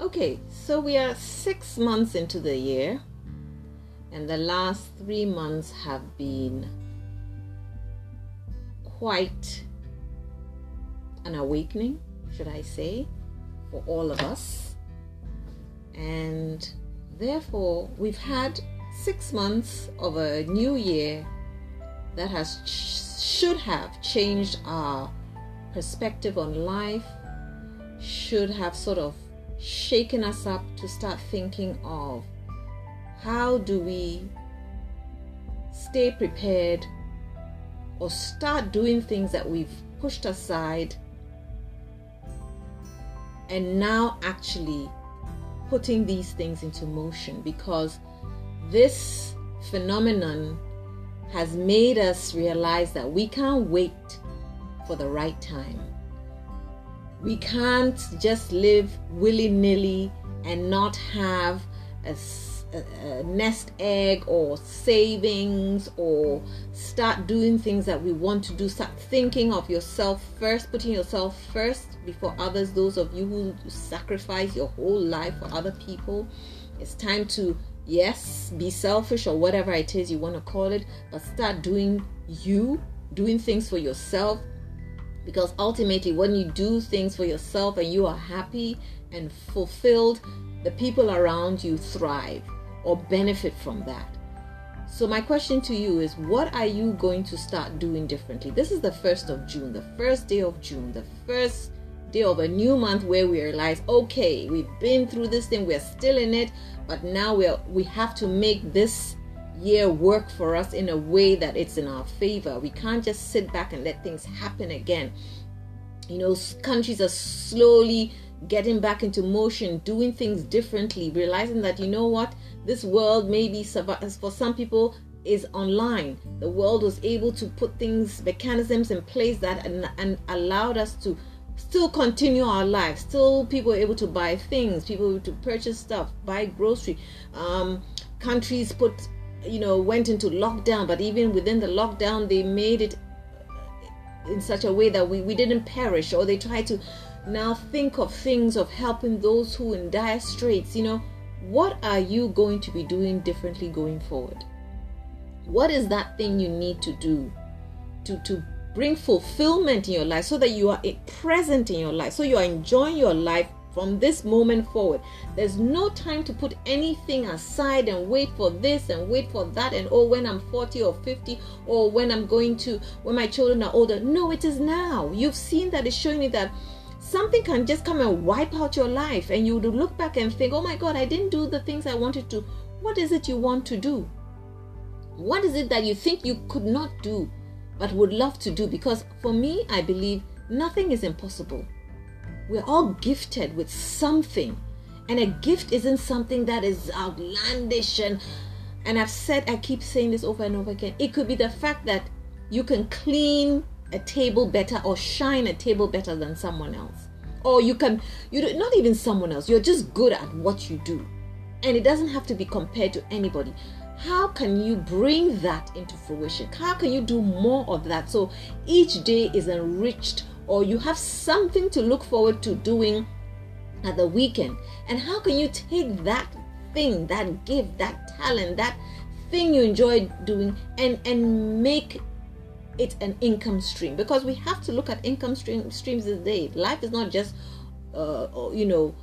Okay, so we are six months into the year, and the last three months have been quite an awakening, should I say, for all of us. And therefore, we've had six months of a new year that has should have changed our perspective on life, should have sort of shaken us up to start thinking of how do we stay prepared or start doing things that we've pushed aside and now actually putting these things into motion because this phenomenon has made us realize that we can't wait for the right time. We can't just live willy nilly and not have a, a, a, nest egg or savings or start doing things that we want to do. Start thinking of yourself first, putting yourself first before others. Those of you who sacrifice your whole life for other people, it's time to, yes, be selfish or whatever it is you want to call it, but start doing you, doing things for yourself because ultimately when you do things for yourself and you are happy and fulfilled the people around you thrive or benefit from that. So my question to you is what are you going to start doing differently? This is the first of june the first day of june the first day of a new month where we realize okay we've been through this thing we're still in it but now we're we have to make this year work for us in a way that it's in our favor. We can't just sit back and let things happen again. You know, countries are slowly getting back into motion, doing things differently, realizing that, you know what, this world maybe for some people is online. The world was able to put things, mechanisms in place that and, and allowed us to still continue our lives. Still, people were able to buy things, people were able to purchase stuff, buy grocery. Um, countries put you know went into lockdown but even within the lockdown they made it in such a way that we, we didn't perish or they tried to now think of things of helping those who in dire straits you know. What are you going to be doing differently going forward? What is that thing you need to do to to bring fulfillment in your life so that you are present in your life so you are enjoying your life from this moment forward. There's no time to put anything aside and wait for this and wait for that and oh when I'm 40 or 50 or when I'm going to when my children are older. No, it is now. You've seen that it's showing you that something can just come and wipe out your life and you would look back and think, "Oh my god, I didn't do the things I wanted to." What is it you want to do? What is it that you think you could not do but would love to do? Because for me, I believe nothing is impossible. We're all gifted with something. And a gift isn't something that is outlandish and and I've said I keep saying this over and over again. It could be the fact that you can clean a table better or shine a table better than someone else. Or you can you do, not even someone else. You're just good at what you do. And it doesn't have to be compared to anybody. How can you bring that into fruition? How can you do more of that so each day is enriched or you have something to look forward to doing at the weekend. And how can you take that thing, that gift, that talent, that thing you enjoy doing and and make it an income stream because we have to look at income stream, streams this day. Life is not just, uh, you know,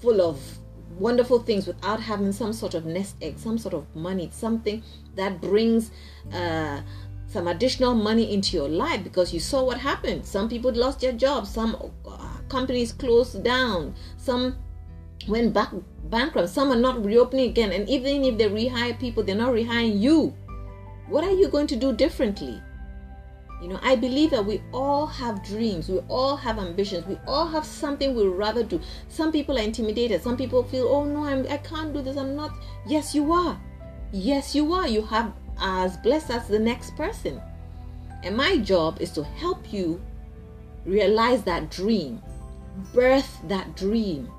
full of wonderful things without having some sort of nest egg, some sort of money, something that brings uh, some additional money into your life because you saw what happened. Some people lost their jobs, some uh, companies closed down, some went back bankrupt, some are not reopening again. And even if they rehire people, they're not rehiring you. What are you going to do differently? You know, I believe that we all have dreams, we all have ambitions, we all have something we'd rather do. Some people are intimidated, some people feel, oh no, I'm, I can't do this, I'm not. Yes, you are. Yes, you are. You have as blessed as the next person. And my job is to help you realize that dream, birth that dream,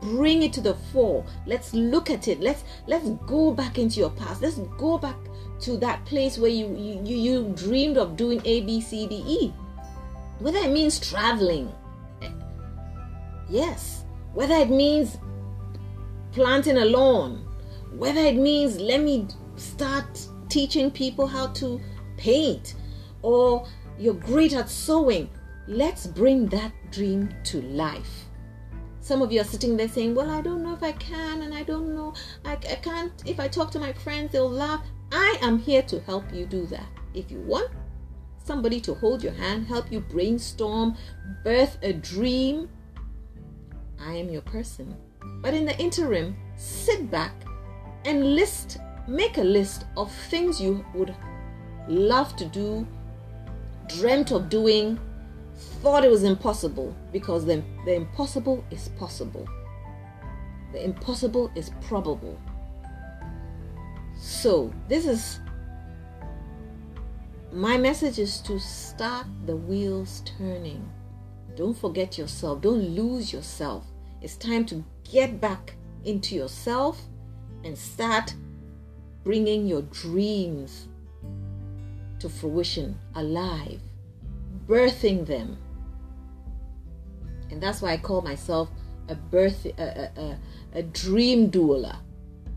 bring it to the fore. Let's look at it. Let's let's go back into your past. Let's go back to that place where you you, you dreamed of doing A, B, C, D, E. whether it means traveling, yes, whether it means planting a lawn, whether it means let me start teaching people how to paint, or you're great at sewing, let's bring that dream to life. Some of you are sitting there saying, Well, I don't know if I can, and I don't know, I, I can't. If I talk to my friends, they'll laugh. I am here to help you do that. If you want somebody to hold your hand, help you brainstorm, birth a dream, I am your person. But in the interim, sit back and list, make a list of things you would love to do, dreamt of doing, thought it was impossible because the, the impossible is possible. The impossible is probable. So, this is my message is to start the wheels turning. Don't forget yourself, don't lose yourself. It's time to get back into yourself and start bringing your dreams to fruition alive, birthing them. And that's why I call myself a birth a, a, a dream doula.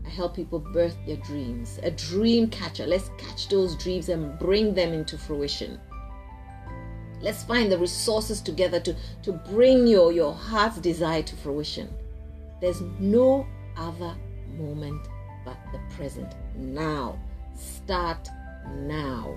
I help people birth their dreams, a dream catcher. Let's catch those dreams and bring them into fruition. Let's find the resources together to, to bring your, your heart's desire to fruition. There's no other moment but the present now. Start now.